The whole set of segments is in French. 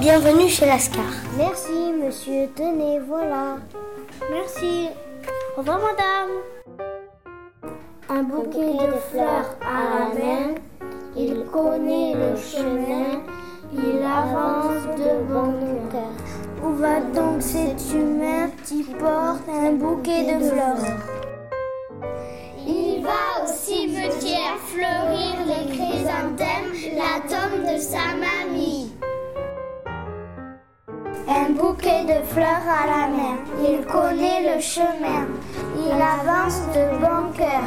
Bienvenue chez Lascar. Merci, monsieur. Tenez, voilà. Merci. Au revoir, madame. Un bouquet de fleurs à la main. Il connaît le chemin. Il avance de bon cœur. Où va donc cet humain qui porte un bouquet de fleurs Il va au cimetière fleurir les chrysanthèmes, la tombe de sa mamie. Bouquet de fleurs à la main. Il connaît le chemin. Il avance de bon cœur.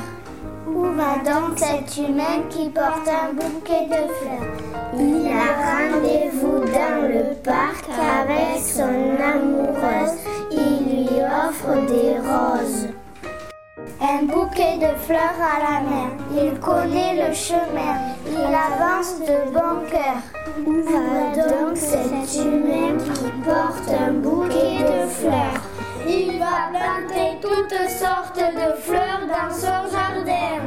Où va donc cet humain qui porte un bouquet de fleurs? Il a rendez-vous dans le parc avec son amoureuse. Un bouquet de fleurs à la main. Il connaît le chemin. Il avance de bon cœur. Où va donc cet humain qui porte un bouquet de fleurs Il va planter toutes sortes de fleurs dans son jardin.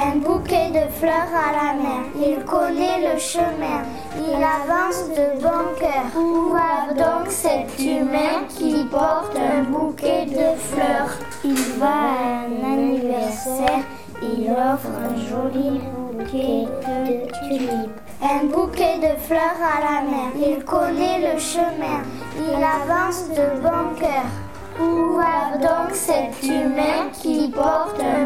Un bouquet de fleurs à la main. Il connaît le chemin. Il avance de bon cœur. Où va donc cet humain qui porte un bouquet de fleurs? Il va à un anniversaire. Il offre un joli bouquet de tulipes. Un bouquet de fleurs à la main. Il connaît le chemin. Il avance de bon cœur. Où va donc cet humain qui porte un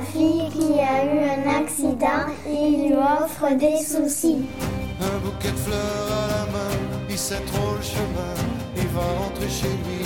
fille qui a eu un accident et il lui offre des soucis. Un bouquet de fleurs à la main, il sait trop le chemin, il va rentrer chez lui